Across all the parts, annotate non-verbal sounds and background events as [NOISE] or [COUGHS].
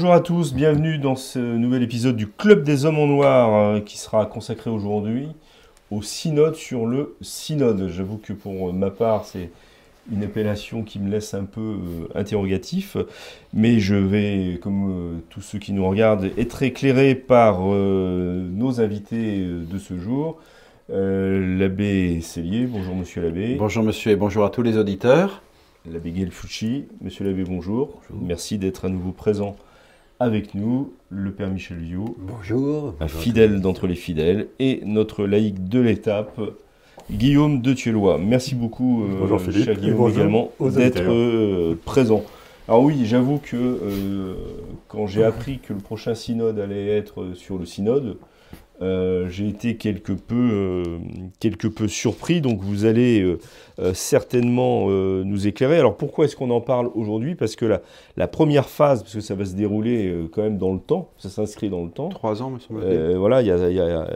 Bonjour à tous, bienvenue dans ce nouvel épisode du Club des Hommes en Noir euh, qui sera consacré aujourd'hui au synode sur le synode. J'avoue que pour ma part, c'est une appellation qui me laisse un peu euh, interrogatif, mais je vais, comme euh, tous ceux qui nous regardent, être éclairé par euh, nos invités de ce jour. Euh, l'abbé Cellier, bonjour monsieur l'abbé. Bonjour monsieur et bonjour à tous les auditeurs. L'abbé Gelfucci, monsieur l'abbé bonjour. Merci d'être à nouveau présent avec nous. Le père Michel Viau, Bonjour. un fidèle d'entre les fidèles, et notre laïc de l'étape, Guillaume de Tuelois. Merci beaucoup, euh, Bonjour Philippe, Guillaume, bonjour également, d'être euh, présent. Alors oui, j'avoue que euh, quand j'ai appris que le prochain synode allait être sur le synode, euh, j'ai été quelque peu, euh, quelque peu surpris, donc vous allez euh, certainement nous éclairer. Alors pourquoi est-ce qu'on en parle aujourd'hui? Parce que la, la première phase, parce que ça va se dérouler quand même dans le temps, ça s'inscrit dans le temps. Trois ans, me semble-t-il. Euh, voilà, il y a, il y a,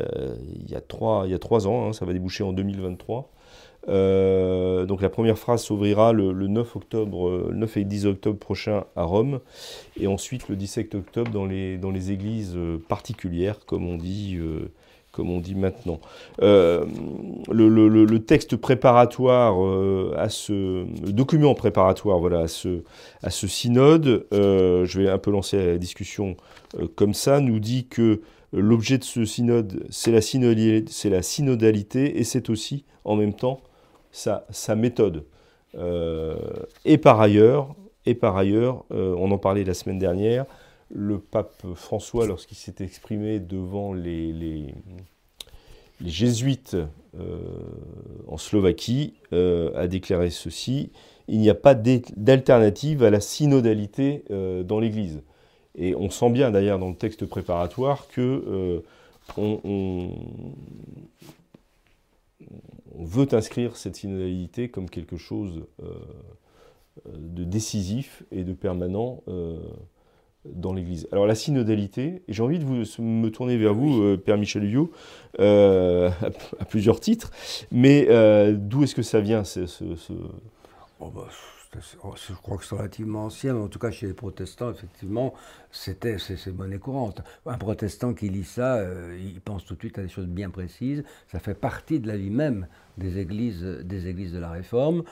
il y a trois, il y a trois ans, hein, ça va déboucher en 2023. Euh, donc la première phrase s'ouvrira le, le 9 octobre, euh, 9 et 10 octobre prochain à Rome, et ensuite le 17 octobre dans les, dans les églises euh, particulières, comme on dit, euh, comme on dit maintenant. Euh, le, texte préparatoire euh, à ce, le document préparatoire, voilà, à ce, à ce synode, euh, je vais un peu lancer la discussion euh, comme ça, nous dit que l'objet de ce synode, c'est la synodalité et c'est aussi, en même temps, sa, méthode. Euh, et par ailleurs, et par ailleurs euh, on en parlait la semaine dernière, le pape François, lorsqu'il s'est exprimé devant les, les, jésuites euh, en Slovaquie, a déclaré ceci il n'y a pas d'alternative à la synodalité dans l'Église. Et on sent bien d'ailleurs dans le texte préparatoire que euh, on, on- on veut inscrire cette synodalité comme quelque chose euh, de décisif et de permanent euh, dans l'Église. Alors la synodalité, et j'ai envie de vous, me tourner vers vous, euh, Père Michel euh, [LAUGHS] à, à plusieurs titres, mais euh, d'où est-ce que ça vient ce, ce- ce- Oh, bah, je crois que c'est relativement ancien, mais en tout cas chez les protestants, effectivement, c'était c'est monnaie courante. Un protestant qui lit ça, euh, il pense tout de suite à des choses bien précises. Ça fait partie de la vie même des églises, des églises de la Réforme.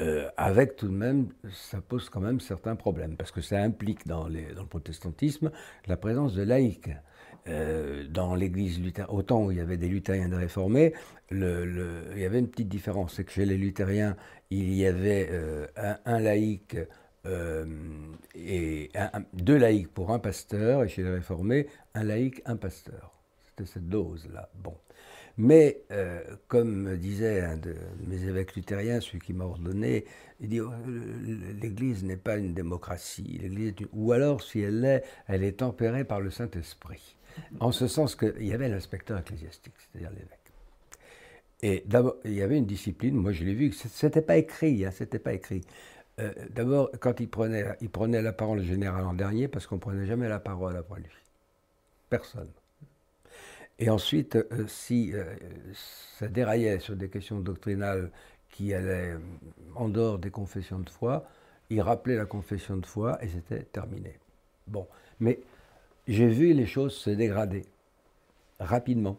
euh, avec tout de même, ça pose quand même certains problèmes, parce que ça implique dans le protestantisme la présence de laïcs. Euh, dans l'église luthérienne, autant où il y avait des luthériens des réformés, il y avait une petite différence, c'est que chez les luthériens, il y avait euh, un, laïc euh, et deux laïcs pour un pasteur, et chez les réformés, un laïc, un pasteur. C'était cette dose-là. Bon. Mais, euh, comme disait un de mes évêques luthériens, celui qui m'a ordonné, il dit l'Église n'est pas une démocratie, l'Église une- ou alors si elle l'est, elle est tempérée par le Saint-Esprit. En ce sens qu'il y avait l'inspecteur ecclésiastique, c'est-à-dire l'évêque. Et d'abord, il y avait une discipline, moi je l'ai vu, c'était pas écrit, hein, c'était pas écrit. Euh, d'abord, quand il prenait, il prenait la parole générale en dernier, parce qu'on prenait jamais la parole après lui. Personne. Et ensuite, euh, si euh, ça déraillait sur des questions doctrinales qui allaient en dehors des confessions de foi, il rappelait la confession de foi et c'était terminé. Bon, mais j'ai vu les choses se dégrader rapidement.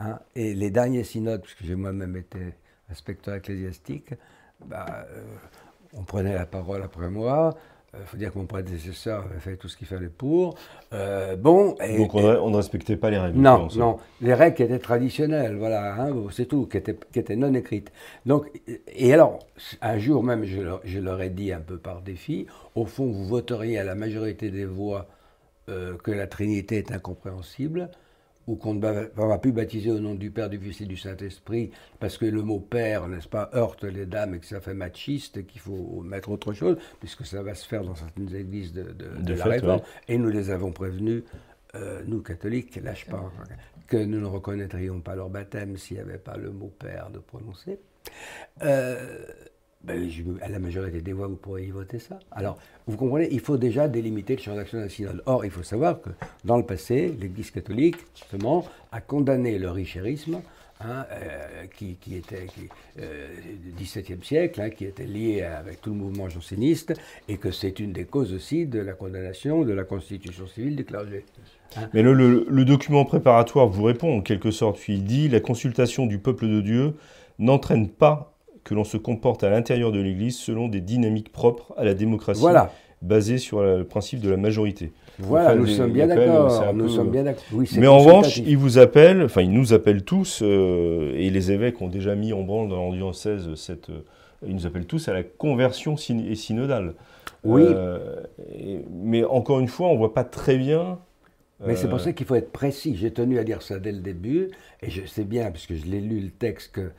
hein. Et les derniers synodes, puisque j'ai moi-même été inspecteur ecclésiastique, bah, euh, on prenait la parole après moi. Il faut dire que mon prédécesseur avait fait tout ce qu'il fallait pour. Euh, bon, et- Donc on, ne respectait pas les règles. non, non. Les règles qui étaient traditionnelles, voilà, hein, c'est tout, qui étaient, qui étaient non écrites. Donc, et alors, un jour même, je leur, je leur ai dit un peu par défi, au fond, vous voteriez à la majorité des voix euh, que la Trinité est incompréhensible, ou qu'on ne va, plus baptiser au nom du Père, du Fils et du Saint-Esprit, parce que le mot Père, n'est-ce pas, heurte les dames et que ça fait machiste et qu'il faut mettre autre chose, puisque ça va se faire dans certaines églises de, de- de De la fait, Réforme. ouais. Et nous les avons prévenus euh, nous catholiques, lâche pas, que nous ne reconnaîtrions pas leur baptême s'il n'y avait pas le mot Père de prononcer. Euh, ben, à la majorité des voix, vous pourriez y voter ça. Alors, vous comprenez, il faut déjà délimiter le champ d'action d'un synode. Or, il faut savoir que dans le passé, l'Église catholique, justement, a condamné le richérisme Hein, euh, qui, était du XVIIe siècle, hein, qui était lié avec tout le mouvement janséniste, et que c'est une des causes aussi de la condamnation de la constitution civile du clergé. Hein. Mais le, document préparatoire vous répond en quelque sorte, puis il dit la consultation du peuple de Dieu n'entraîne pas que l'on se comporte à l'intérieur de l'Église selon des dynamiques propres à la démocratie, basées sur le principe de la majorité. Voilà, nous sommes bien d'accord. Nous sommes bien d'accord. mais en revanche, il vous appelle, enfin, il nous appelle tous, euh, et les évêques ont déjà mis en branle dans l'ambiance cette. Euh, ils nous appellent tous à la conversion et synodale. Oui. Euh, mais encore une fois, on ne voit pas très bien. Mais c'est pour ça qu'il faut être précis. J'ai tenu à dire ça dès le début, et je sais bien, parce que je l'ai lu le texte que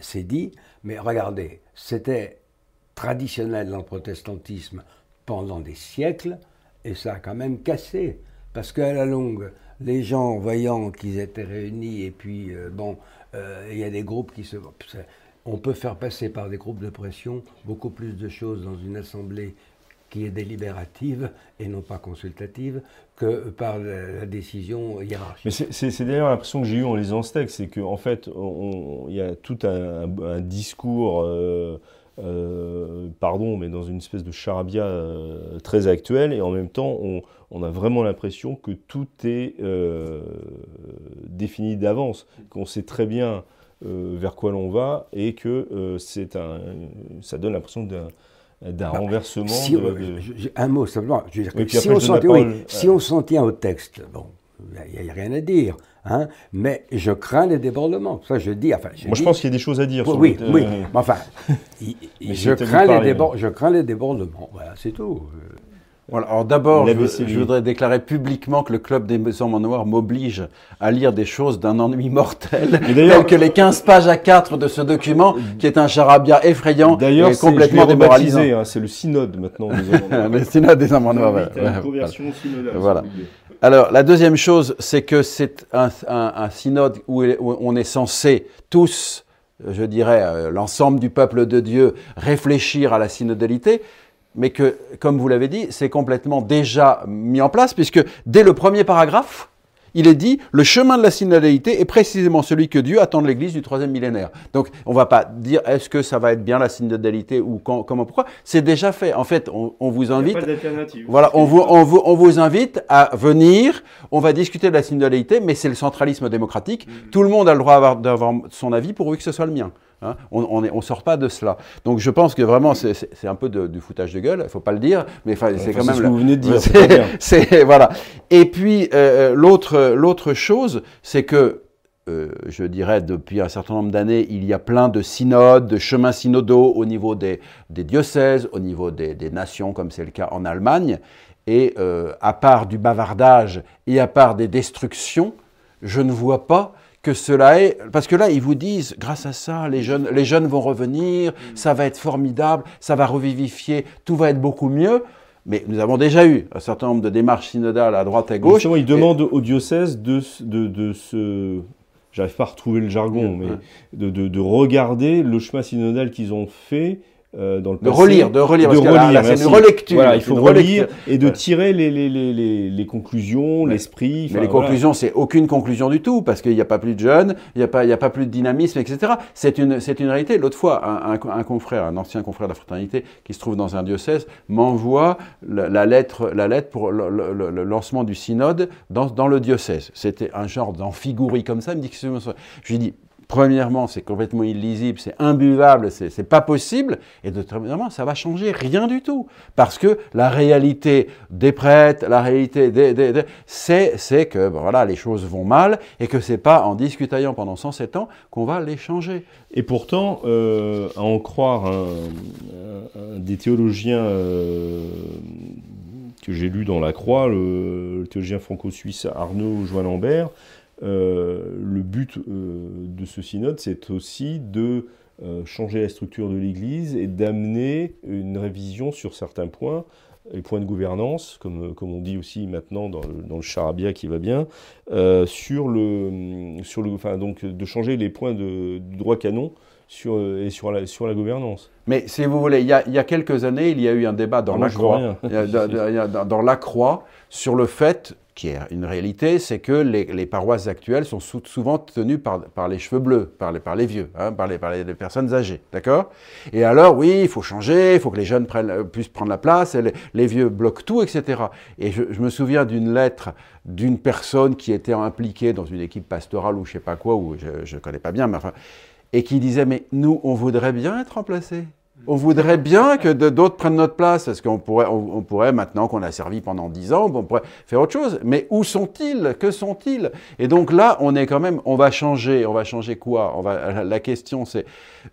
c'est dit, mais regardez, c'était traditionnel dans le protestantisme pendant des siècles et ça a quand même cassé. Parce qu'à la longue, les gens, voyant qu'ils étaient réunis, et puis, euh, bon, euh, il y a des groupes qui se. On peut faire passer par des groupes de pression beaucoup plus de choses dans une assemblée qui est délibérative et non pas consultative que par la, décision hiérarchique. C'est d'ailleurs l'impression que j'ai eue en lisant ce texte, c'est qu'en en fait, il y a tout un, discours. Euh, euh, pardon, mais dans une espèce de charabia euh, très actuelle, et en même temps, on, a vraiment l'impression que tout est défini d'avance, qu'on sait très bien vers quoi l'on va, et que c'est un, ça donne l'impression d'un d'un bah, renversement. un mot simplement. Je veux dire si, on si on s'en tient au texte, bon, il n'y a, rien à dire. Hein, mais je crains les débordements. Ça, je dis. Enfin, Moi, je pense qu'il y a des choses à dire. Oui, oui. Mais enfin, [LAUGHS] je, crains les je crains les débordements. Voilà, c'est tout. Alors d'abord, je, voudrais déclarer publiquement que le club des hommes en noir m'oblige à lire des choses d'un ennui mortel, telles que les 15 pages à 4 de ce document, qui est un charabia effrayant et complètement démoralisant. Hein, c'est le synode maintenant [LAUGHS] le synode des hommes en noir. Voilà. conversion synodale. Voilà. Alors, la deuxième chose, c'est que c'est un, synode où, on est censé tous, je dirais, euh, l'ensemble du peuple de Dieu, réfléchir à la synodalité, mais que, comme vous l'avez dit, c'est complètement déjà mis en place, puisque dès le premier paragraphe, il est dit, le chemin de la synodalité est précisément celui que Dieu attend de l'Église du troisième millénaire. Donc, on ne va pas dire est-ce que ça va être bien la synodalité ou comment, pourquoi? C'est déjà fait. En fait, on, vous invite. Voilà, on vous, on, vous, on vous invite à venir. On va discuter de la synodalité, mais c'est le centralisme démocratique. Mm. Tout le monde a le droit d'avoir son avis pourvu que ce soit le mien. Hein. on ne sort pas de cela. Donc je pense que vraiment, c'est un peu du foutage de gueule, il ne faut pas le dire, mais c'est quand même... ce que vous venez de dire. [LAUGHS] C'est voilà. Et puis, euh, euh, l'autre chose, c'est que, euh, je dirais, depuis un certain nombre d'années, il y a plein de synodes, de chemins synodaux au niveau des, diocèses, au niveau des, des nations, comme c'est le cas en Allemagne. Et à part du bavardage et à part des destructions, je ne vois pas que cela est, parce que là, ils vous disent, grâce à ça, les jeunes, les jeunes vont revenir, mm. ça va être formidable, ça va revivifier, tout va être beaucoup mieux. Mais nous avons déjà eu un certain nombre de démarches synodales à droite et à gauche. Justement, ils demandent au diocèse de, de, de se... J'arrive pas à retrouver le jargon, mais de, de, de, regarder le chemin synodal qu'ils ont fait euh, dans le de relire, de relire, de relire. c'est une relecture. Voilà, il faut relire et de tirer les, les, les, les conclusions, l'esprit. Mais les conclusions, c'est aucune conclusion du tout, parce qu'il n'y a pas plus de jeunes, il n'y a, pas, il y a pas plus de dynamisme, etc. C'est une, c'est une réalité. L'autre fois, un, un, confrère, un ancien confrère de la fraternité, qui se trouve dans un diocèse, m'envoie la, lettre, la lettre pour le, le, lancement du synode dans, dans le diocèse. C'était un genre d'amphigourie comme ça. Il me dit que je lui dis, Premièrement, c'est complètement illisible, c'est imbuvable, c'est pas possible. Et deuxièmement, ça va changer rien du tout. Parce que la réalité des prêtres, la réalité des, c'est que voilà, les choses vont mal et que c'est pas en discutant pendant 107 ans qu'on va les changer. Et pourtant, euh, à en croire un, des théologiens euh, que j'ai lu dans La Croix, le, le théologien franco-suisse Arnaud Join-Lambert, euh, le but euh, de ce synode, c'est aussi de euh, changer la structure de l'Église et d'amener une révision sur certains points les points de gouvernance, comme, comme on dit aussi maintenant dans le, dans le charabia qui va bien, euh, sur le, sur le, enfin, donc de changer les points de, du droit canon sur, et sur la, sur la gouvernance. Mais si vous voulez, il y, a, il y a quelques années, il y a eu un débat dans, Ah, la, croix, dans la Croix sur le fait, qui est une réalité, c'est que les, paroisses actuelles sont sou- souvent tenues par, les cheveux bleus, par les, vieux, hein, par, les, personnes âgées. D'accord? Et alors, oui, il faut changer, il faut que les jeunes euh, puissent prendre la place, les, vieux bloquent tout, etc. Et je, je me souviens d'une lettre d'une personne qui était impliquée dans une équipe pastorale ou je sais pas quoi, ou je ne connais pas bien, mais enfin, et qui disait mais nous on voudrait bien être remplacés. On voudrait bien que d'autres prennent notre place, parce qu'on pourrait, on, pourrait maintenant qu'on a servi pendant dix ans, on pourrait faire autre chose? Mais où sont-ils? Que sont-ils? Et donc là, on est quand même, on va changer. On va changer quoi? On va. La question, c'est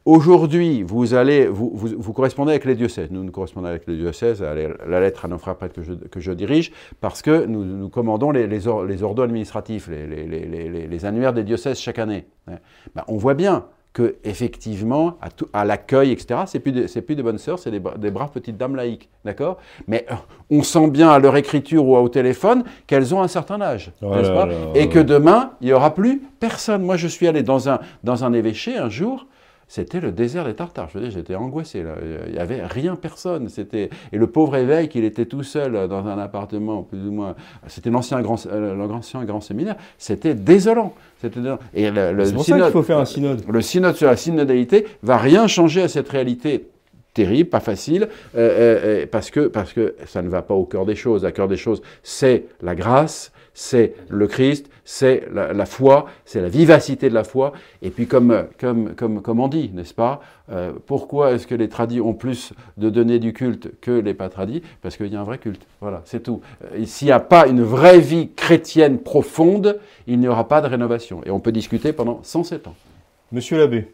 aujourd'hui, vous allez, vous, vous, vous correspondez avec les diocèses. Nous, nous correspondons avec les diocèses. à la lettre à nos frères prêtres que je, que je dirige, parce que nous, nous commandons les, les, or- les ordos administratifs, les, les, annuaires des diocèses chaque année. Ben, on voit bien que effectivement, à, l'accueil, etc., c'est plus, de- c'est plus des bonnes sœurs, c'est des, des braves petites dames laïques, d'accord? Mais euh, on sent bien à leur écriture ou au téléphone qu'elles ont un certain âge, Oh n'est-ce là pas? là, Et que demain, il n'y aura plus personne. Moi, je suis allé dans un, dans un évêché un jour, c'était le désert des Tartares. Je veux dire, j'étais angoissé. Là. Il n'y avait rien, personne. C'était et le pauvre évêque, il était tout seul dans un appartement, plus ou moins. C'était l'ancien grand, euh, l'ancien grand séminaire. C'était désolant. C'était désolant. Et le, le C'est pour ça synode- qu'il faut faire un synode. le synode sur la synodalité va rien changer à cette réalité terrible, pas facile, euh, euh, parce, que, parce que ça ne va pas au cœur des choses. À cœur des choses, c'est la grâce, c'est le Christ, c'est la, la foi, c'est la vivacité de la foi. Et puis comme, comme, comme, comme on dit, n'est-ce pas euh, Pourquoi est-ce que les tradis ont plus de données du culte que les pas tradis? Parce qu'il y a un vrai culte. Voilà, c'est tout. Euh, S'il n'y a pas une vraie vie chrétienne profonde, il n'y aura pas de rénovation. Et on peut discuter pendant 107 ans. Monsieur l'abbé,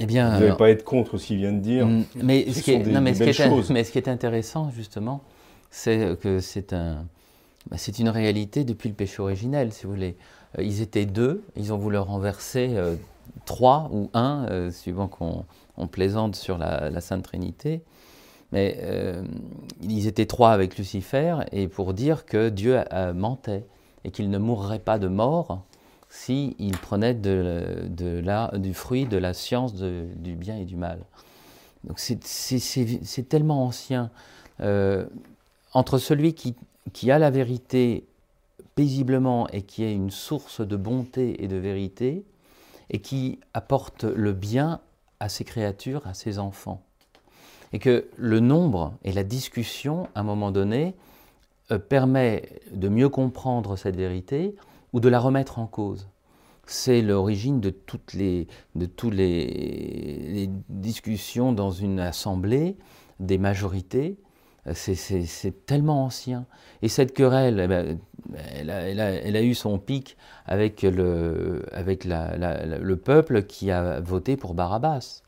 Eh bien, vous n'allez pas être contre ce qu'il vient de dire. mm, mais, Ce qui est, intéressant, justement, c'est que c'est un, c'est une réalité depuis le péché originel, si vous voulez. Euh, Ils étaient deux, ils ont voulu renverser euh, trois ou un, euh, suivant qu'on on plaisante sur la, Sainte Trinité. Mais ils étaient trois avec Lucifer, et pour dire que Dieu mentait, et qu'il ne mourrait pas de mort s'il prenait du fruit de la science du bien et du mal. Donc c'est- tellement ancien. Entre celui qui, qui a la vérité paisiblement et qui est une source de bonté et de vérité, et qui apporte le bien à ses créatures, à ses enfants. Et que le nombre et la discussion, à un moment donné, euh, permet de mieux comprendre cette vérité ou de la remettre en cause. C'est l'origine de toutes les, discussions dans une assemblée, des majorités. Euh, C'est- tellement ancien. Et cette querelle, eh ben, elle, a, eu son pic avec, le, peuple qui a voté pour Barabbas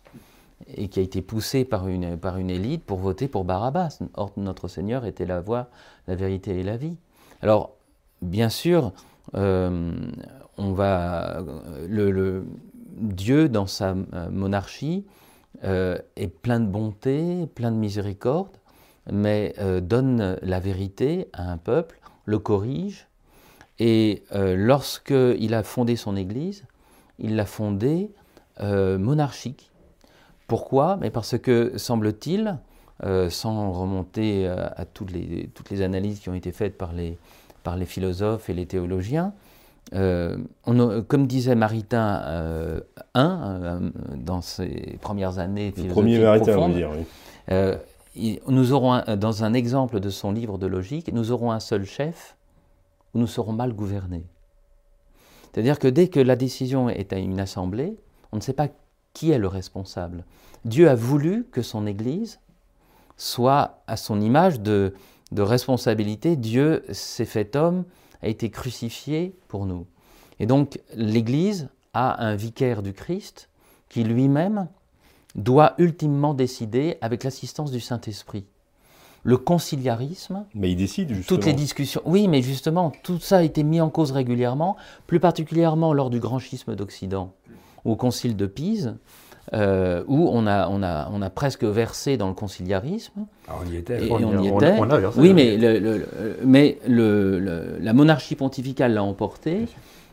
et qui a été poussé par une, élite pour voter pour Barabbas. Or, notre Seigneur était la voie, la vérité et la vie. Alors, bien sûr, euh, Dieu, dans sa euh, monarchie, est plein de bonté, plein de miséricorde, mais euh, donne la vérité à un peuple, le corrige, et euh, lorsqu'il a fondé son Église, il l'a fondée euh, monarchique. Pourquoi? Mais Parce que, semble-t-il, sans remonter à toutes les, toutes les analyses qui ont été faites par les, par les philosophes et les théologiens, euh, on a- comme disait Maritain euh, I, euh, dans ses premières années Le premier Maritain, on dire. oui. Euh, nous aurons, un- dans un exemple de son livre de logique, nous aurons un seul chef où nous serons mal gouvernés. C'est-à-dire que dès que la décision est à une assemblée, on ne sait pas qui est le responsable. Dieu a voulu que son Église soit à son image de responsabilité. Dieu s'est fait homme, a été crucifié pour nous. Et donc l'Église a un vicaire du Christ qui lui-même doit ultimement décider avec l'assistance du Saint-Esprit. Le conciliarisme, Mais il décide, justement. toutes les discussions. Oui, mais justement, tout ça a été mis en cause régulièrement, plus particulièrement lors du grand schisme d'Occident, au concile de Pise, euh, où on a, on, a, on a presque versé dans le conciliarisme. Ah, on y était. Et On y- on y on- était. on a versé, oui, mais, le, le- le- mais le- le- la monarchie pontificale l'a emporté.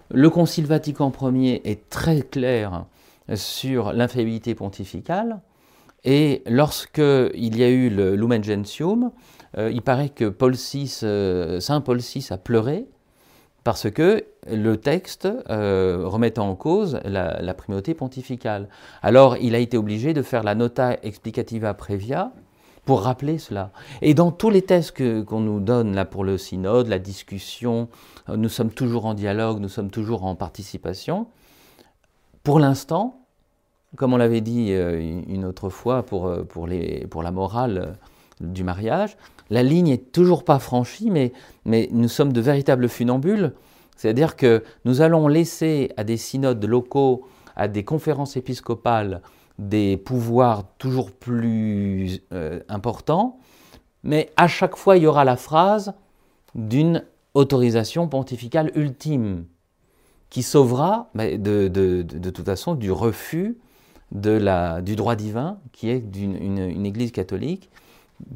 Le Concile Vatican Ier est très clair sur l'infaillibilité pontificale. Et lorsque il y a eu le Lumen Gentium, euh, il paraît que Paul VI, euh, Saint Paul VI a pleuré parce que le texte euh, remettait en cause la, primauté pontificale. Alors il a été obligé de faire la nota explicativa previa pour rappeler cela. Et dans tous les que- qu'on nous donne là pour le synode, la discussion, euh, nous sommes toujours en dialogue, nous sommes toujours en participation. Pour l'instant, comme on l'avait dit euh, une autre fois pour, euh, pour, la morale euh, du mariage, la ligne est toujours pas franchie, mais, mais nous sommes de véritables funambules. C'est-à-dire que nous allons laisser à des synodes locaux, à des conférences épiscopales, des pouvoirs toujours plus importants, mais à chaque fois, il y aura la phrase d'une autorisation pontificale ultime qui sauvera mais de- de- de toute façon du refus de la, du droit divin qui est d'une une, Église catholique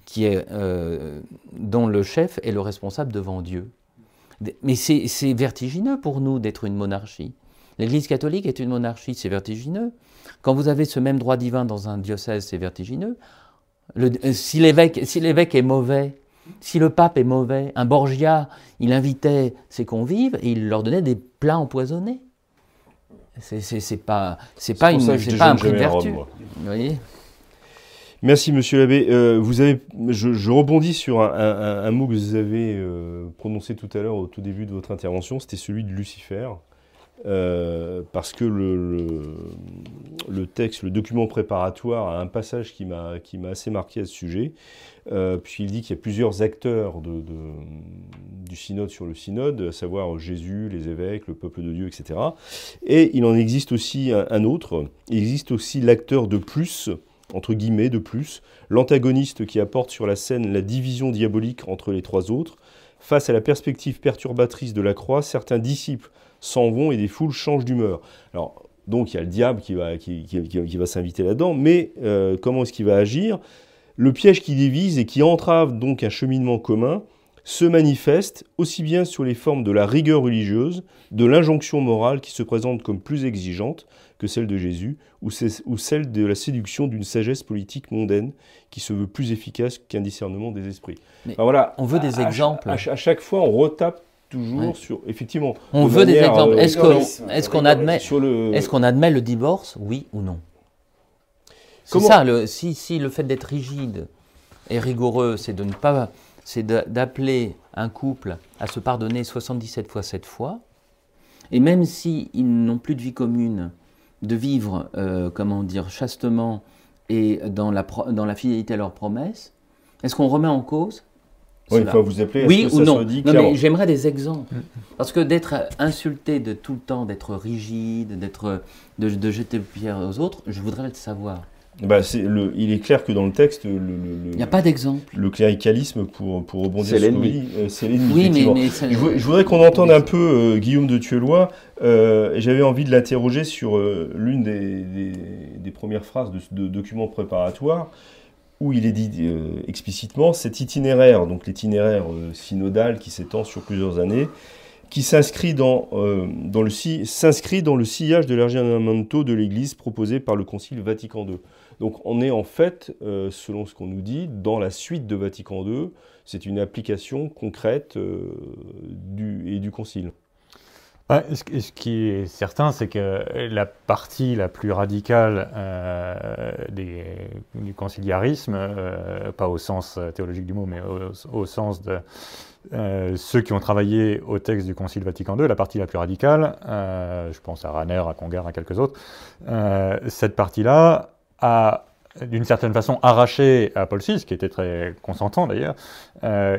qui est, euh, dont le chef est le responsable devant Dieu. Mais c'est vertigineux pour nous d'être une monarchie. L'Église catholique est une monarchie, c'est vertigineux. Quand vous avez ce même droit divin dans un diocèse, c'est vertigineux. Euh, si l'évêque si l'évêque est mauvais, si le pape est mauvais, un Borgia, il invitait ses convives et il leur donnait des plats empoisonnés. C'est pas c'est pas une pas un prix de Rome, vertu. moi. Vous voyez? Merci Monsieur l'abbé. Euh, vous avez, je, je rebondis sur un, un- un mot que vous avez euh, prononcé tout à l'heure au tout début de votre intervention, c'était celui de Lucifer. Euh, parce que le, le, le texte, le document préparatoire a un passage qui m'a qui m'a assez marqué à ce sujet, euh, puisqu'il dit qu'il y a plusieurs acteurs du synode sur le synode, à savoir Jésus, les évêques, le peuple de Dieu, etc. Et il en existe aussi un, autre, il existe aussi l'acteur de plus, entre guillemets, de plus, l'antagoniste qui apporte sur la scène la division diabolique entre les trois autres. Face à la perspective perturbatrice de la croix, certains disciples s'en vont et des foules changent d'humeur. Alors, donc il y a le diable qui va s'inviter là-dedans, mais euh, comment est-ce qu'il va agir? Le piège qui divise et qui entrave donc un cheminement commun se manifeste aussi bien sur les formes de la rigueur religieuse, de l'injonction morale qui se présente comme plus exigeante que celle de Jésus, ou, celle de la séduction d'une sagesse politique mondaine qui se veut plus efficace qu'un discernement des esprits. Mais Enfin, voilà, on veut des À- exemples. À, à chaque fois, on retape toujours Ouais. sur, effectivement. On veut des exemples. euh, qu'on admet est-ce qu'on admet le divorce, oui ou non? C'est Comment- ça. Le, si, si le fait d'être rigide et rigoureux, c'est de ne pas, c'est d'appeler un couple à se pardonner 77 fois 7 fois, et même si ils n'ont plus de vie commune, de vivre, euh, comment dire, chastement et dans la, pro- dans la fidélité à leurs promesses, est-ce qu'on remet en cause Oui, cela enfin, vous appelez à oui que ou ça non. soit dit Non, mais j'aimerais des exemples. Parce que d'être insulté de tout le temps, d'être rigide, d'être, de, de jeter pierre aux autres, je voudrais le savoir. Bah, le, il est clair que dans le texte, le, Il n'y a pas d'exemple. le cléricalisme, pour, pour rebondir sur oui, euh, c'est l'ennemi. Oui, mais, effectivement. mais ça- Je, vou- je voudrais qu'on entende un peu euh, Guillaume de Tuelois. Euh, J'avais envie de l'interroger sur euh, l'une des, des- des premières phrases de ce de document préparatoire où il est dit euh, explicitement cet itinéraire, donc l'itinéraire euh, synodal qui s'étend sur plusieurs années, qui s'inscrit dans, euh, s'inscrit dans le sillage de l'Argianamento de l'Église proposé par le Concile Vatican II. Donc on est en fait, euh, selon ce qu'on nous dit, dans la suite de Vatican II, c'est une application concrète euh, et du Concile. Ce, qui- est certain, c'est que la partie la plus radicale euh, du conciliarisme, euh, pas au sens euh, théologique du mot, mais au, sens de ceux qui ont travaillé au texte du Concile Vatican II, la partie la plus radicale, je pense à Ranner, à Congar, à quelques autres, cette partie-là a d'une certaine façon arraché à Paul VI, qui était très consentant d'ailleurs,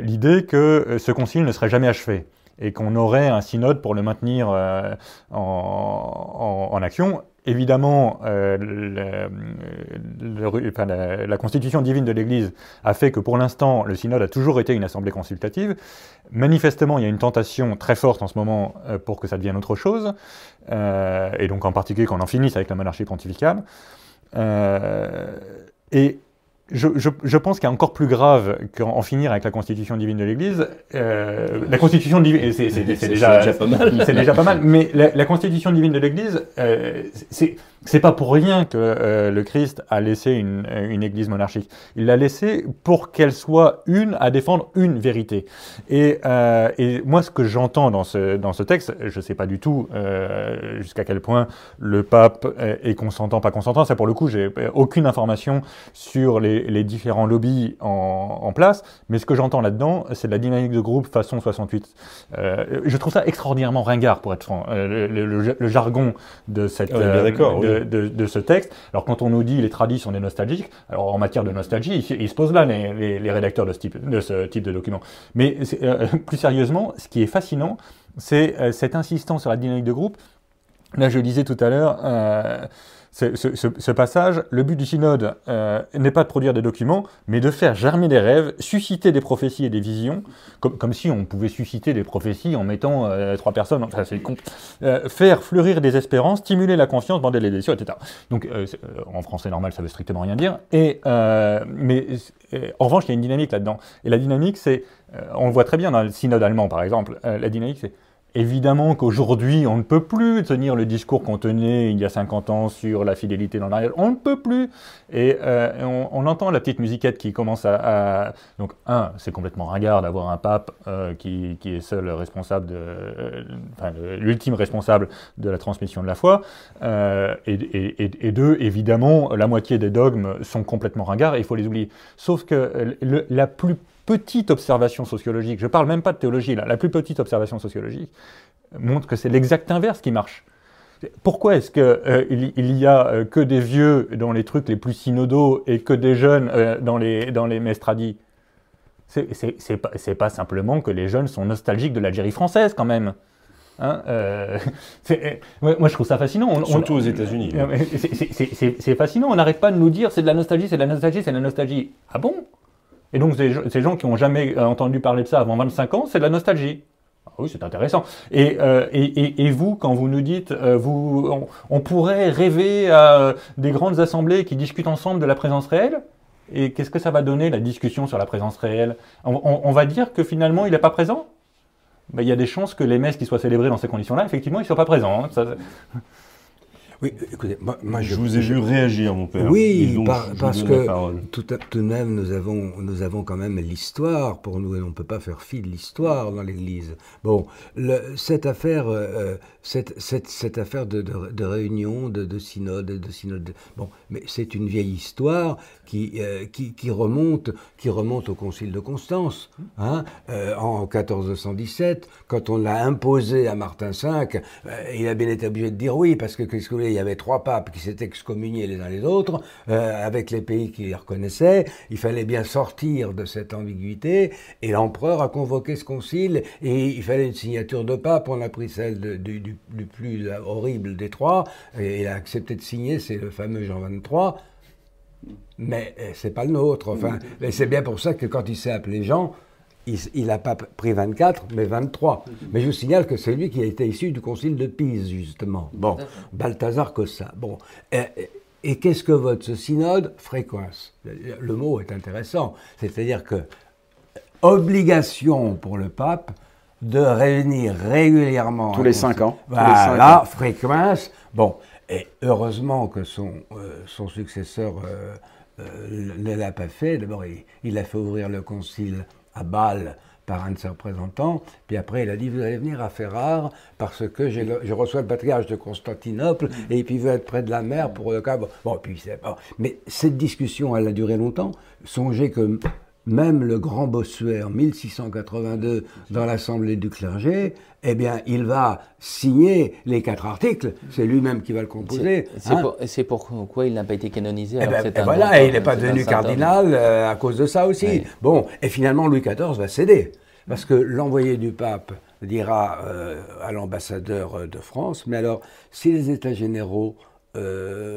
l'idée que ce concile ne serait jamais achevé et qu'on aurait un synode pour le maintenir euh, en, action. Évidemment, euh, la, constitution divine de l'Église a fait que pour l'instant, le synode a toujours été une assemblée consultative. Manifestement, il y a une tentation très forte en ce moment euh, pour que ça devienne autre chose, et donc en particulier qu'on en finisse avec la monarchie pontificale. et je, je, je, pense qu'il y a encore plus grave qu'en finir avec la constitution divine de l'Église. Euh, la constitution divine, c'est déjà, déjà, pas mal. C'est déjà pas mal. Mais la, la constitution divine de l'Église, euh, c'est c'est pas pour rien que euh, le Christ a laissé une, une église monarchique. Il l'a laissé pour qu'elle soit une à défendre une vérité. Et, euh, et moi, ce que j'entends dans ce, dans ce texte, je sais pas du tout euh, jusqu'à quel point le pape est consentant, pas consentant. Ça, pour le coup, j'ai aucune information sur les, les différents lobbies en, en, place. Mais ce que j'entends là-dedans, c'est de la dynamique de groupe façon 68. Euh, je trouve ça extraordinairement ringard, pour être franc. Le, le, le, jargon de cette. Ah. De, de, ce texte. Alors quand on nous dit les traditions, on est nostalgique, alors en matière de nostalgie, ils, se posent là les, les, rédacteurs de ce type de, ce type de document. Mais euh, [LAUGHS] plus sérieusement, ce qui est fascinant, c'est euh, cette insistance sur la dynamique de groupe. Là, je le disais tout à l'heure, ce, passage, le but du synode euh, n'est pas de produire des documents, mais de faire germer des rêves, susciter des prophéties et des visions, comme, si on pouvait susciter des prophéties en mettant euh, trois personnes, enfin c'est euh, faire fleurir des espérances, stimuler la confiance, bander les décisions, etc. Donc en français normal, ça veut strictement rien dire. Mais en revanche, il y a une dynamique là-dedans. Et la dynamique, c'est, on le voit très bien dans le synode allemand par exemple, la dynamique c'est Évidemment qu'aujourd'hui, on ne peut plus tenir le discours qu'on tenait il y a 50 ans sur la fidélité dans l'arrière. On ne peut plus. Et euh, on, entend la petite musiquette qui commence à... Donc, un, c'est complètement ringard d'avoir un pape euh, qui, est seul responsable, de, enfin, l'ultime responsable de la transmission de la foi. Euh, et, deux, évidemment, la moitié des dogmes sont complètement ringards et il faut les oublier. Sauf que la plus petite observation sociologique, je ne parle même pas de théologie, là, la plus petite observation sociologique montre que c'est l'exact inverse qui marche. Pourquoi est-ce qu'il euh, il y a euh, que des vieux dans les trucs les plus synodaux et que des jeunes euh, dans les, dans les mestradis C'est pas, pas simplement que les jeunes sont nostalgiques de l'Algérie française quand même. Hein, moi, je trouve ça fascinant. Surtout aux États-Unis. C'est fascinant. On n'arrête pas de nous dire c'est de la nostalgie, c'est de la nostalgie, c'est de la nostalgie. Ah bon? Et donc, ces, gens qui n'ont jamais euh, entendu parler de ça avant 25 ans, c'est de la nostalgie. Ah oui, c'est intéressant. Et, euh, et, et, vous, quand vous nous dites, euh, vous, on, pourrait rêver à des grandes assemblées qui discutent ensemble de la présence réelle Et qu'est-ce que ça va donner, la discussion sur la présence réelle? On, va dire que finalement, il n'est pas présent? Ben, Il y a des chances que les messes qui soient célébrées dans ces conditions-là, effectivement, ils ne soient pas présents. Hein. Oui, écoutez, moi, je, vous ai vu réagir, mon père. Oui, parce que tout, tout, de même, nous avons, nous avons quand même l'histoire pour nous, et on ne peut pas faire fi de l'histoire dans l'Église. Bon, le, cette affaire, euh, cette, cette, cette, affaire de, de, réunion, de, de, synode, de synode, bon, mais c'est une vieille histoire qui, euh, qui, qui, remonte, qui remonte au Concile de Constance, hein, euh, en 1417, quand on l'a imposé à Martin V, il a bien été obligé de dire oui, parce que qu'est-ce que il y avait trois papes qui s'étaient excommuniés les uns les autres, euh, avec les pays qui les reconnaissaient. Il fallait bien sortir de cette ambiguïté, et l'empereur a convoqué ce concile, et il fallait une signature de pape. On a pris celle du, plus horrible des trois, et il a accepté de signer, c'est le fameux Jean 23. Mais euh, c'est pas le nôtre. Enfin, c'est bien pour ça que quand il s'est appelé Jean, il n'a pas pris 24, mais 23. Mais je vous signale que c'est lui qui a été issu du concile de Pise, justement. Bon, Balthazar Cossa. Bon. Et, qu'est-ce que vote ce synode? Fréquence. Le, mot est intéressant. C'est-à-dire que obligation pour le pape de réunir régulièrement. Tous les cinq ans. Voilà, fréquence. Bon, et heureusement que son, euh, son successeur euh, euh, ne l'a pas fait. D'abord, il, il, a fait ouvrir le concile à Bâle par un de ses représentants. Puis après, il a dit, vous allez venir à Ferrare parce que je reçois le patriarche de Constantinople et puis il veut être près de la mer pour le cas. Bon, puis c'est bon. Mais cette discussion, elle a duré longtemps. Songez que même le grand Bossuet en 1682 dans l'Assemblée du clergé, eh bien, il va signer les quatre articles. C'est lui-même qui va le composer. C'est hein. pourquoi il n'a pas été canonisé. Eh ben, voilà, il n'est pas devenu cardinal euh, à cause de ça aussi. Bon, et finalement, Louis XIV va céder. Parce que l'envoyé du pape dira euh, à l'ambassadeur euh, de France, mais alors, si les États généraux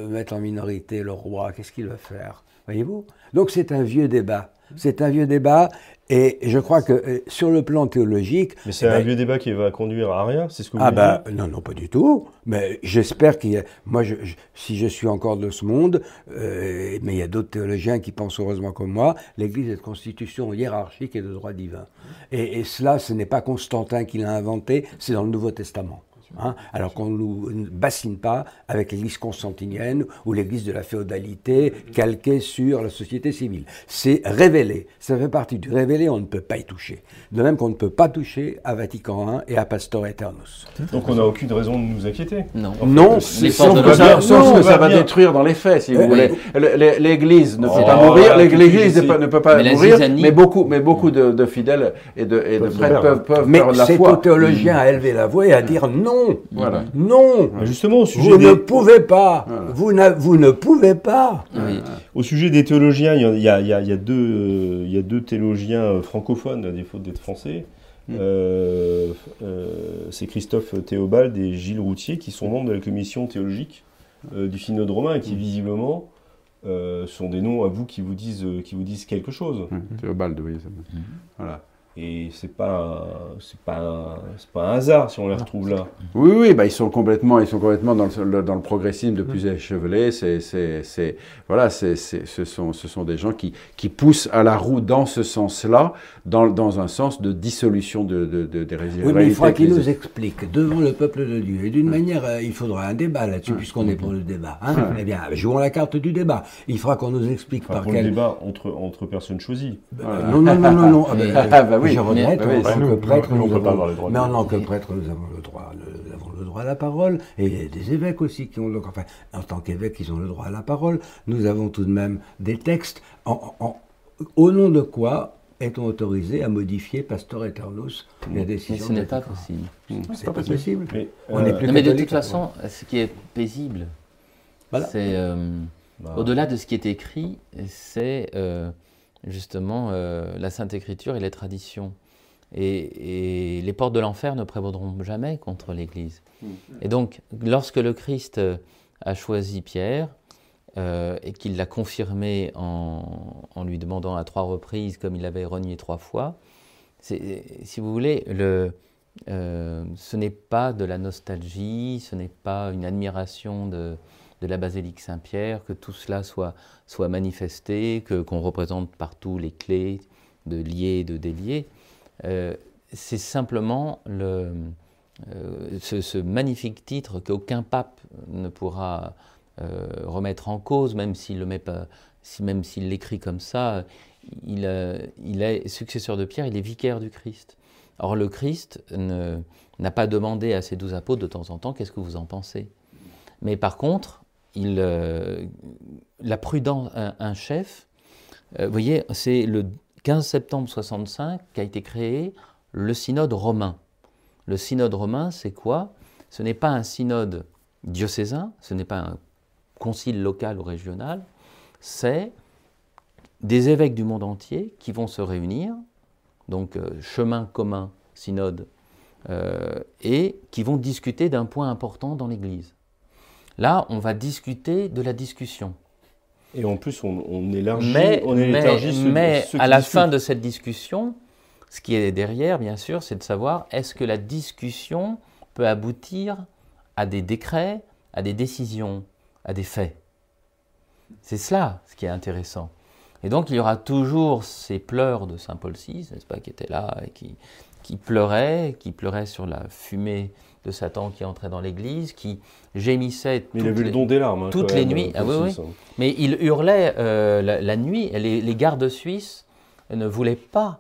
mettent en minorité le roi, qu'est-ce qu'il va faire? Voyez-vous? Donc c'est un vieux débat. C'est un vieux débat. Et je crois que euh, sur le plan théologique. Mais c'est eh un ben, vieux débat qui va conduire à rien, c'est ce que vous Ah bah dire non, non, pas du tout. Mais j'espère qu'il y a... Moi, je- je- si je suis encore de ce monde, euh, mais il y a d'autres théologiens qui pensent heureusement comme moi, l'Église est de constitution hiérarchique et de droit divin. Et, et cela, ce n'est pas Constantin qui l'a inventé, c'est dans le Nouveau Testament. Hein, alors qu'on ne nous ne bassine pas avec l'église constantinienne ou l'église de la féodalité calquée sur la société civile. C'est révélé, ça fait partie du révélé, on ne peut pas y toucher. De même qu'on ne peut pas toucher à Vatican I et à Pastor Eternus. Donc on n'a aucune raison de nous inquiéter. Non. Non, c'est Sauf que ça, que va bien. détruire dans les faits, si vous voulez. Le- le- L'Église ne peut Oh, pas mourir, l'Église est ne peut, ici. ne peut pas Mais la mourir, zizanie- mais beaucoup, mais beaucoup de, de fidèles et de, et de Peuvent prêtres le faire. peuvent, peuvent Mais perdre la c'est aux foi. théologiens à élever la voix et à dire non, Voilà. non, Mais justement, au sujet, vous des, ne pouvez pas, vous, vous ne pouvez pas. Oui. au sujet des théologiens, il y a, il y a- il y a- il y a deux, euh, il y a deux théologiens euh, francophones, à défaut d'être français. Mm. Euh, euh, c'est Christophe Théobald et Gilles Routier qui sont membres de la commission théologique euh, du synode romain et qui visiblement euh, sont des noms à vous qui vous disent, euh, qui vous disent quelque chose. Hum, Théobald, oui. c'est- Voilà. Et c'est pas, c'est pas, pas un hasard si on les retrouve là. Oui, oui, bah, ils sont complètement, ils sont complètement dans le, dans le progressisme de plus échevelé. C'est, c'est, c'est, voilà, c'est, c'est- ce, sont, ce sont des gens qui, qui poussent à la roue dans ce sens-là, dans, dans un sens de dissolution de, de, de- des réalités. Oui, mais il faudra qu'il nous ecclésiastiques. explique devant le peuple de Dieu. Et d'une manière, euh, il faudra un débat là-dessus, puisqu'on est pour le débat. hein. Eh bien, jouons la carte du débat. Il faudra qu'on nous explique Enfin, par pour le quel. débat entre, entre personnes choisies. Euh, Non, non, non, non, non. Ah, ben, [LAUGHS] Ah, bah oui. Je regrette, Mais- bah oui, en tant que prêtre, nous, avons- le droit Mais en tant que prêtre, nous avons le droit, le- nous avons le droit à la parole, et il y a des évêques aussi qui ont, donc, enfin, en tant qu'évêques, ils ont le droit à la parole. Nous avons tout de même des textes. En- en- au nom de quoi est-on autorisé à modifier Pastor Eternus, la Mais décision ce n'est de pas possible. C'est pas possible. Mais, On est euh, plus Non, mais de toute façon, ce qui est paisible, Voilà. c'est euh, bah, au-delà de ce qui est écrit, c'est euh, justement euh, la Sainte Écriture et les traditions. Et, et les portes de l'enfer ne prévaudront jamais contre l'Église. Et donc, lorsque le Christ euh, a choisi Pierre euh, et qu'il l'a confirmé en, en lui demandant à trois reprises, comme il avait renié trois fois, si vous voulez, le, euh, ce n'est pas de la nostalgie, ce n'est pas une admiration de, de la basilique Saint-Pierre, que tout cela soit, soit manifesté, que, qu'on représente partout les clés de lier, de délier. Euh, c'est simplement le, euh, ce, magnifique titre qu'aucun pape ne pourra euh, remettre en cause, même s'il le met pas, si, même s'il l'écrit comme ça. Il, il est successeur de Pierre, il est vicaire du Christ. Or, le Christ ne- n'a pas demandé à ses douze apôtres de temps en temps qu'est-ce que vous en pensez? Mais par contre, euh, la prudence, un, chef, euh, vous voyez, c'est le 15 septembre 65 qu'a été créé le synode romain. Le synode romain, c'est quoi? Ce n'est pas un synode diocésain, ce n'est pas un concile local ou régional, c'est des évêques du monde entier qui vont se réunir, donc euh, chemin commun, synode, et qui vont discuter d'un point important dans l'Église. Là, on va discuter de la discussion. Et en plus, on, on élargit, Mais, on mais, à la fin de cette discussion, ce qui est derrière, bien sûr, c'est de savoir est-ce que la discussion peut aboutir à des décrets, à des décisions, à des faits. C'est cela ce qui est intéressant. Et donc il y aura toujours ces pleurs de Saint Paul VI, n'est-ce pas, qui étaient là et qui, qui pleuraient, qui pleuraient sur la fumée de Satan qui entrait dans l'Église, qui gémissait il a toutes vu les- le don des larmes. hein, toutes les même, nuits. euh, Ah oui, oui. Hein. Mais il hurlait euh, la, la nuit. Les, les gardes suisses ne voulaient pas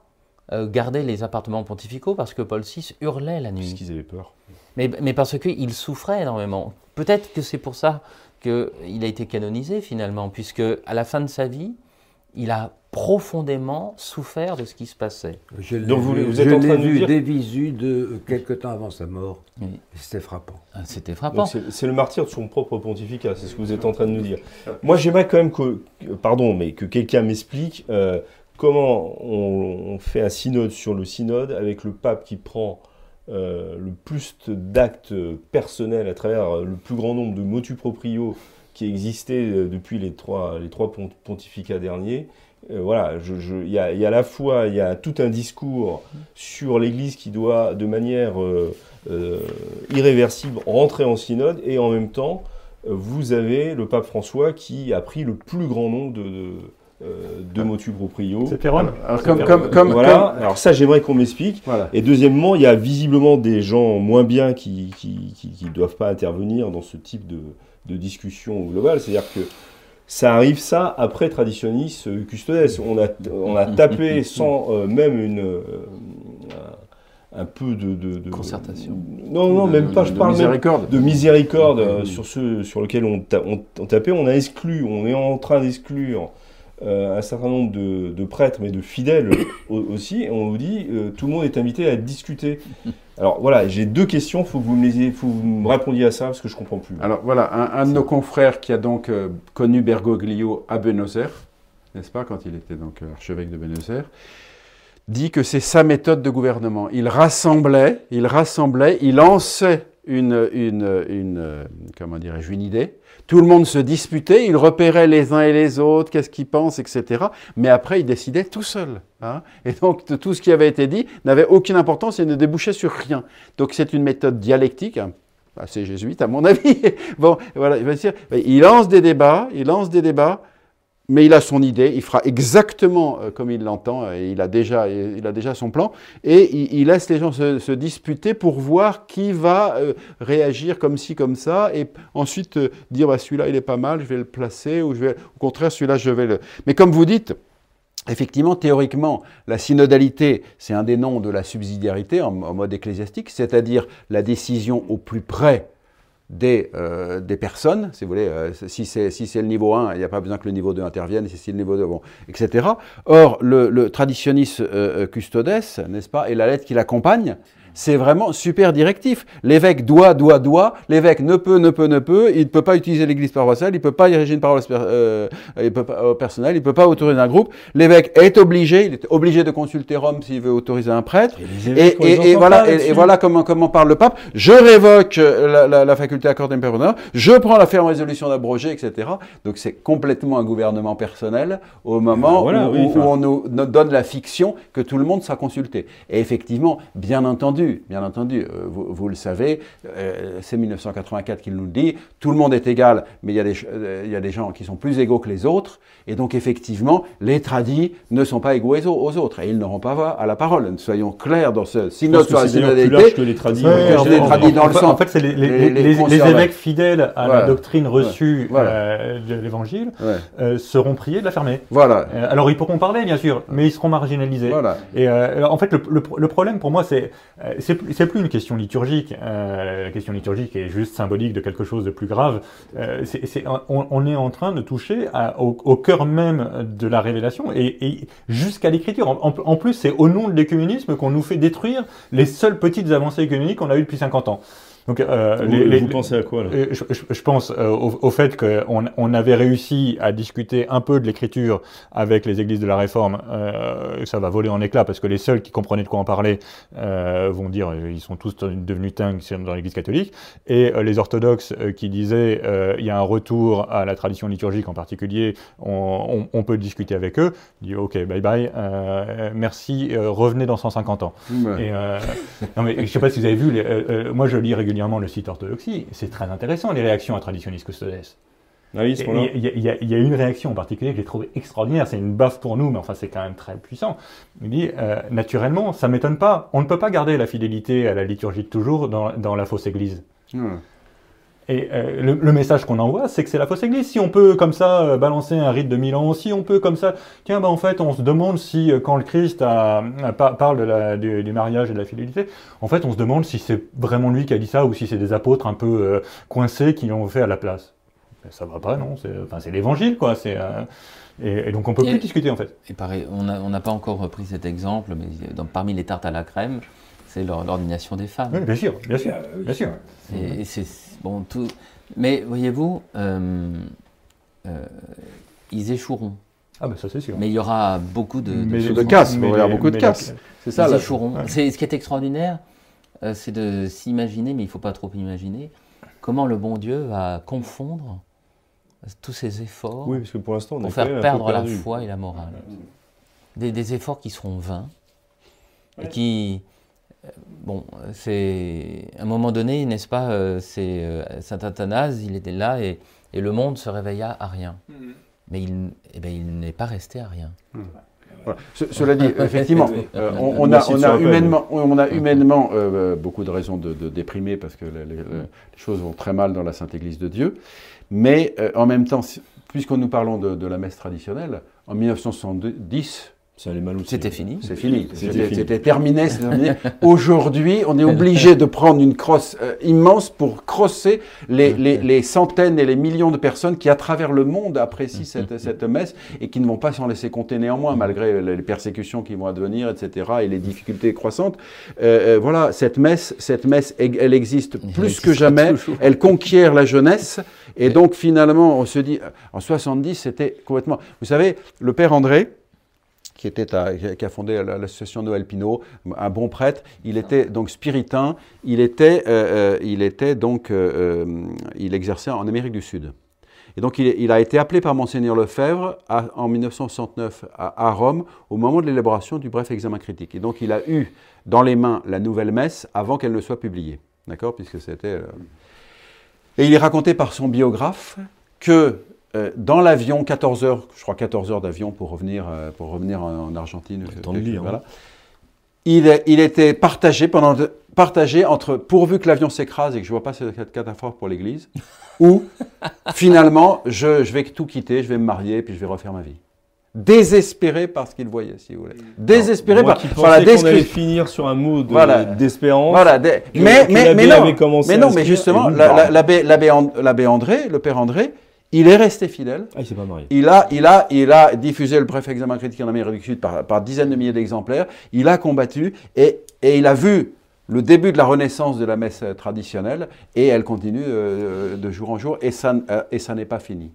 euh, garder les appartements pontificaux parce que Paul VI hurlait la nuit. Puisqu'ils avaient peur. Mais, mais parce qu'il souffrait énormément. Peut-être que c'est pour ça qu'il a été canonisé finalement, puisque à la fin de sa vie, il a profondément souffert de ce qui se passait. Je l'ai Donc vous- vu, vous êtes je en train l'ai de nous vu dire- des visus de euh, quelque temps avant sa mort. Oui. C'était frappant. Ah, C'était frappant. Donc c'est c'est le martyr de son propre pontificat, c'est ce que vous êtes en train de nous dire. Moi j'aimerais quand même que, que- pardon, mais que quelqu'un m'explique euh, comment on, on fait un synode sur le synode avec le pape qui prend euh, le plus d'actes personnels à travers le plus grand nombre de motu proprio qui existaient euh, depuis les trois, les trois pont- pontificats derniers euh, voilà, je- je- il y, a, il y a à la fois il y a tout un discours sur l'Église qui doit, de manière euh, euh, irréversible, rentrer en synode, et en même temps, vous avez le pape François qui a pris le plus grand nombre de, de, euh, de motu proprio. C'est Péronne. Alors, comme, comme, comme, voilà. Alors ça, j'aimerais qu'on m'explique. Voilà. Et deuxièmement, il y a visiblement des gens moins bien qui qui, qui, qui doivent pas intervenir dans ce type de, de discussion globale. C'est-à-dire que ça arrive ça après traditionnis euh, custodes. On a, on a tapé [LAUGHS] sans euh, même une, euh, un, peu de, de- de- Concertation. Non, non, même pas. Je de parle même miséricorde. de miséricorde euh, sur ceux sur lequel on, ta- on, on tapait. On a exclu, on est en train d'exclure un certain nombre de, de prêtres, mais de fidèles [COUGHS] au- aussi. Et on vous dit, tout le monde est invité à discuter. [LAUGHS] Alors voilà, j'ai deux questions. Faut que vous me les, faut que vous me répondiez à ça parce que je comprends plus. Alors voilà, un, un de nos confrères qui a donc euh, connu Bergoglio à Buenos Aires, n'est-ce pas, quand il était donc euh, archevêque de Buenos Aires, dit que c'est sa méthode de gouvernement. Il rassemblait, il rassemblait, il lançait une, une, une euh, comment dirais-je, une idée. Tout le monde se disputait, il repérait les uns et les autres, qu'est-ce qu'ils pensent, etc. Mais après, il décidait tout seul. hein. Et donc, tout ce qui avait été dit n'avait aucune importance et ne débouchait sur rien. Donc, c'est une méthode dialectique, hein, assez jésuite à mon [LAUGHS] avis. bon, voilà, il va dire, il lance des débats, il lance des débats, mais il a son idée, il fera exactement euh, comme il l'entend, et il a déjà, il a déjà son plan, et il, laisse les gens se, disputer pour voir qui va euh, réagir comme ci, comme ça, et ensuite euh, dire bah, celui-là il est pas mal, je vais le placer, ou je vais, au contraire celui-là je vais le. Mais comme vous dites, Effectivement, théoriquement, la synodalité, c'est un des noms de la subsidiarité en mode ecclésiastique, c'est-à-dire la décision au plus près des, euh, des personnes, si vous voulez, euh, si c'est si le niveau 1, il n'y a pas besoin que le niveau 2 intervienne, si c'est le niveau 2, bon, etc. Or, le, le traditionis euh, euh, custodes, n'est-ce pas, et la lettre qui l'accompagne, c'est vraiment super directif. L'évêque doit, doit, doit. L'évêque ne peut, ne peut, ne peut. Il ne peut pas utiliser l'église paroissiale. Il ne peut pas diriger une parole euh, il peut pas, au personnel. Il ne peut pas autoriser un groupe. L'évêque est obligé. Il est obligé de consulter Rome s'il veut autoriser un prêtre. Et, voilà, et, comment, comment parle le pape. Je révoque euh, la, la, la faculté accordée par honneur. Je prends la ferme résolution d'abroger, etc. Donc c'est complètement un gouvernement personnel au moment Ah, voilà, où, oui, où enfin. on nous donne la fiction que tout le monde sera consulté. Et effectivement, bien entendu, bien entendu, euh, vous, vous le savez, euh, c'est 1984 qu'il nous le dit, tout le monde est égal, mais il y, a des, ch- euh, il y a des gens qui sont plus égaux que les autres, et donc effectivement, les tradis ne sont pas égaux aux, autres, et ils n'auront pas à la parole. Soyons clairs dans ce synode sur la synodalité. que les tradis. Ouais, Ouais, traduit dans le en fait- sens. En fait, c'est les, évêques fidèles à Voilà. la doctrine reçue Voilà. de l'Évangile seront priés de la fermer. Voilà, alors ils pourront parler, bien sûr, mais ils seront marginalisés. voilà. Et en fait, le, le- le problème pour moi, c'est c'est plus c'est plus une question liturgique. Euh, la question liturgique est juste symbolique de quelque chose de plus grave. Euh, on, est en train de toucher au, cœur même de la révélation et, jusqu'à l'écriture. En, plus, c'est au nom de l'écuménisme qu'on nous fait détruire les seules petites avancées écuméniques qu'on a eues depuis 50 ans. Donc, euh, Vous, les- les- vous pensez à quoi là je, je- je pense euh, au, au fait qu'on on avait réussi à discuter un peu de l'écriture avec les églises de la Réforme. Euh, ça va voler en éclats parce que les seuls qui comprenaient de quoi en parler euh, vont dire euh, ils sont tous devenus dingues dans l'église catholique. Et euh, les orthodoxes qui disaient euh, il y a un retour à la tradition liturgique en particulier, on, on- on peut discuter avec eux. Dit ok bye bye, euh, merci, revenez dans 150 ans. Ouais. Et euh, non mais je sais pas si vous avez vu, les- moi je lis régulièrement le site Orthodoxie, c'est très intéressant les réactions à Traditionis Custodes. Ah oui. Il y, a- il y a- il y a une réaction en particulier que j'ai trouvé extraordinaire, c'est une baffe pour nous, mais enfin c'est quand même très puissant. Il dit, euh, naturellement, ça m'étonne pas, on ne peut pas garder la fidélité à la liturgie de toujours dans, dans la fausse église. Ouais. Et euh, le, le message qu'on envoie, c'est que c'est la fausse église. Si on peut comme ça euh, balancer un rite de Milan, si on peut comme ça, tiens, bah en fait, on se demande si euh, quand le Christ a- a- par- parle de la- du, du mariage et de la fidélité, en fait, on se demande si c'est vraiment lui qui a dit ça ou si c'est des apôtres un peu coincés qui l'ont fait à la place. Ben, ça va pas, non C'est enfin, l'évangile, quoi. C'est et, et donc on peut Et- plus discuter en fait. Et pareil, on n'a on pas encore repris cet exemple, mais dans- parmi les tartes à la crème, c'est l'or- l'ordination des femmes. Oui, bien sûr, bien sûr, Ah, bien sûr. Et c'est bon tout. Mais voyez-vous, euh, euh, ils échoueront. Ah ben ça c'est sûr. Mais il y aura beaucoup de, de Mais- de en casse, mais il y les- beaucoup de casse. C'est ça, ils là. échoueront. Ouais. Ce qui est extraordinaire, euh, c'est de s'imaginer, mais il ne faut pas trop imaginer, comment le bon Dieu va confondre tous ces efforts Oui, parce que pour l'instant, faire perdre la foi et la morale. Des, des efforts qui seront vains et qui, bon, c'est à un moment donné, n'est-ce pas, euh, c'est euh, saint Athanase, il était là et, et le monde se réveilla à rien. Mais il, eh ben, il n'est pas resté à rien. Voilà. Ce- cela dit, [LAUGHS] effectivement, euh, on, on a, on humainement, on a [LAUGHS] humainement euh, beaucoup de raisons de, de déprimer parce que les, les- les choses vont très mal dans la Sainte Église de Dieu. Mais euh, en même temps, puisque nous parlons de, de la messe traditionnelle, en 1970, Ça allait mal aussi. C'était fini. c'est fini. C'était terminé. Aujourd'hui, on est obligé de prendre une crosse euh, immense pour crosser les, les- les centaines et les millions de personnes qui, à travers le monde, apprécient cette, cette messe et qui ne vont pas s'en laisser compter néanmoins, malgré les persécutions qui vont advenir, etc., et les difficultés croissantes. Euh, euh, voilà, cette messe, cette messe, elle elle existe plus que jamais. toujours. Elle conquiert la jeunesse. Et donc, finalement, on se dit, en 70, c'était complètement. Vous savez, le père André, qui, était à- qui a fondé la- l'association Noël Pinault, un bon prêtre. Il était donc spiritain. Il était, euh, euh, il était donc, euh, il exerçait en Amérique du Sud. Et donc il, a été appelé par monseigneur Lefebvre à- en 1969 à, à Rome au moment de l'élaboration du bref examen critique. Et donc il a eu dans les mains la nouvelle messe avant qu'elle ne soit publiée. D'accord? Puisque c'était. euh, Et il est raconté par son biographe que euh, dans l'avion, 14 heures, je crois 14 heures d'avion pour revenir, euh, pour revenir en, en Argentine. le temps de lire, voilà. il, était partagé, pendant, de- partagé entre pourvu que l'avion s'écrase et que je ne vois pas cette catastrophe pour l'Église, [LAUGHS] ou finalement je, je vais tout quitter, je vais me marier, puis je vais refaire ma vie. Désespéré par ce qu'il voyait, si vous voulez. Désespéré Moi par, qui par la allait finir sur un mot de- Voilà. d'espérance. Voilà, des- que- mais, que mais, l'abbé mais non, avait mais non, mais justement, bah. l'abbé l'abbé André, le père André, il est resté fidèle. Ah, il s'est pas marié. Il a, il, a, il a diffusé le bref examen critique en Amérique du Sud par, par dizaines de milliers d'exemplaires. Il a combattu et, et il a vu le début de la renaissance de la messe euh, traditionnelle et elle continue euh, de jour en jour et ça, euh, et ça n'est pas fini.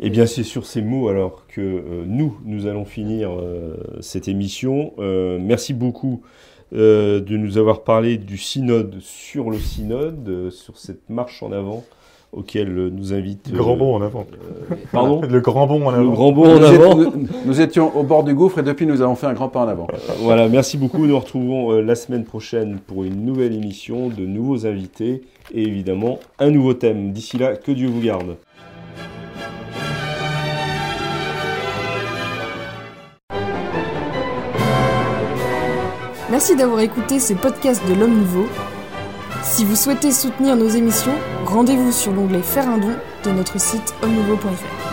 Eh bien, c'est sur ces mots alors que euh, nous, nous allons finir euh, cette émission. Euh, merci beaucoup euh, de nous avoir parlé du synode sur le synode, euh, sur cette marche en avant auquel euh, nous invite. Le grand bond en avant. euh, pardon [LAUGHS] Le grand bond en Le avant. grand bond en nous, avant. étions, nous- nous étions au bord du gouffre et depuis nous avons fait un grand pas en avant. Voilà, merci beaucoup. Nous nous retrouvons euh, la semaine prochaine pour une nouvelle émission, de nouveaux invités et évidemment un nouveau thème. D'ici là, que Dieu vous garde. Merci d'avoir écouté ce podcast de l'Homme Nouveau. Si vous souhaitez soutenir nos émissions, rendez-vous sur l'onglet Faire un don de notre site homme-nouveau.fr.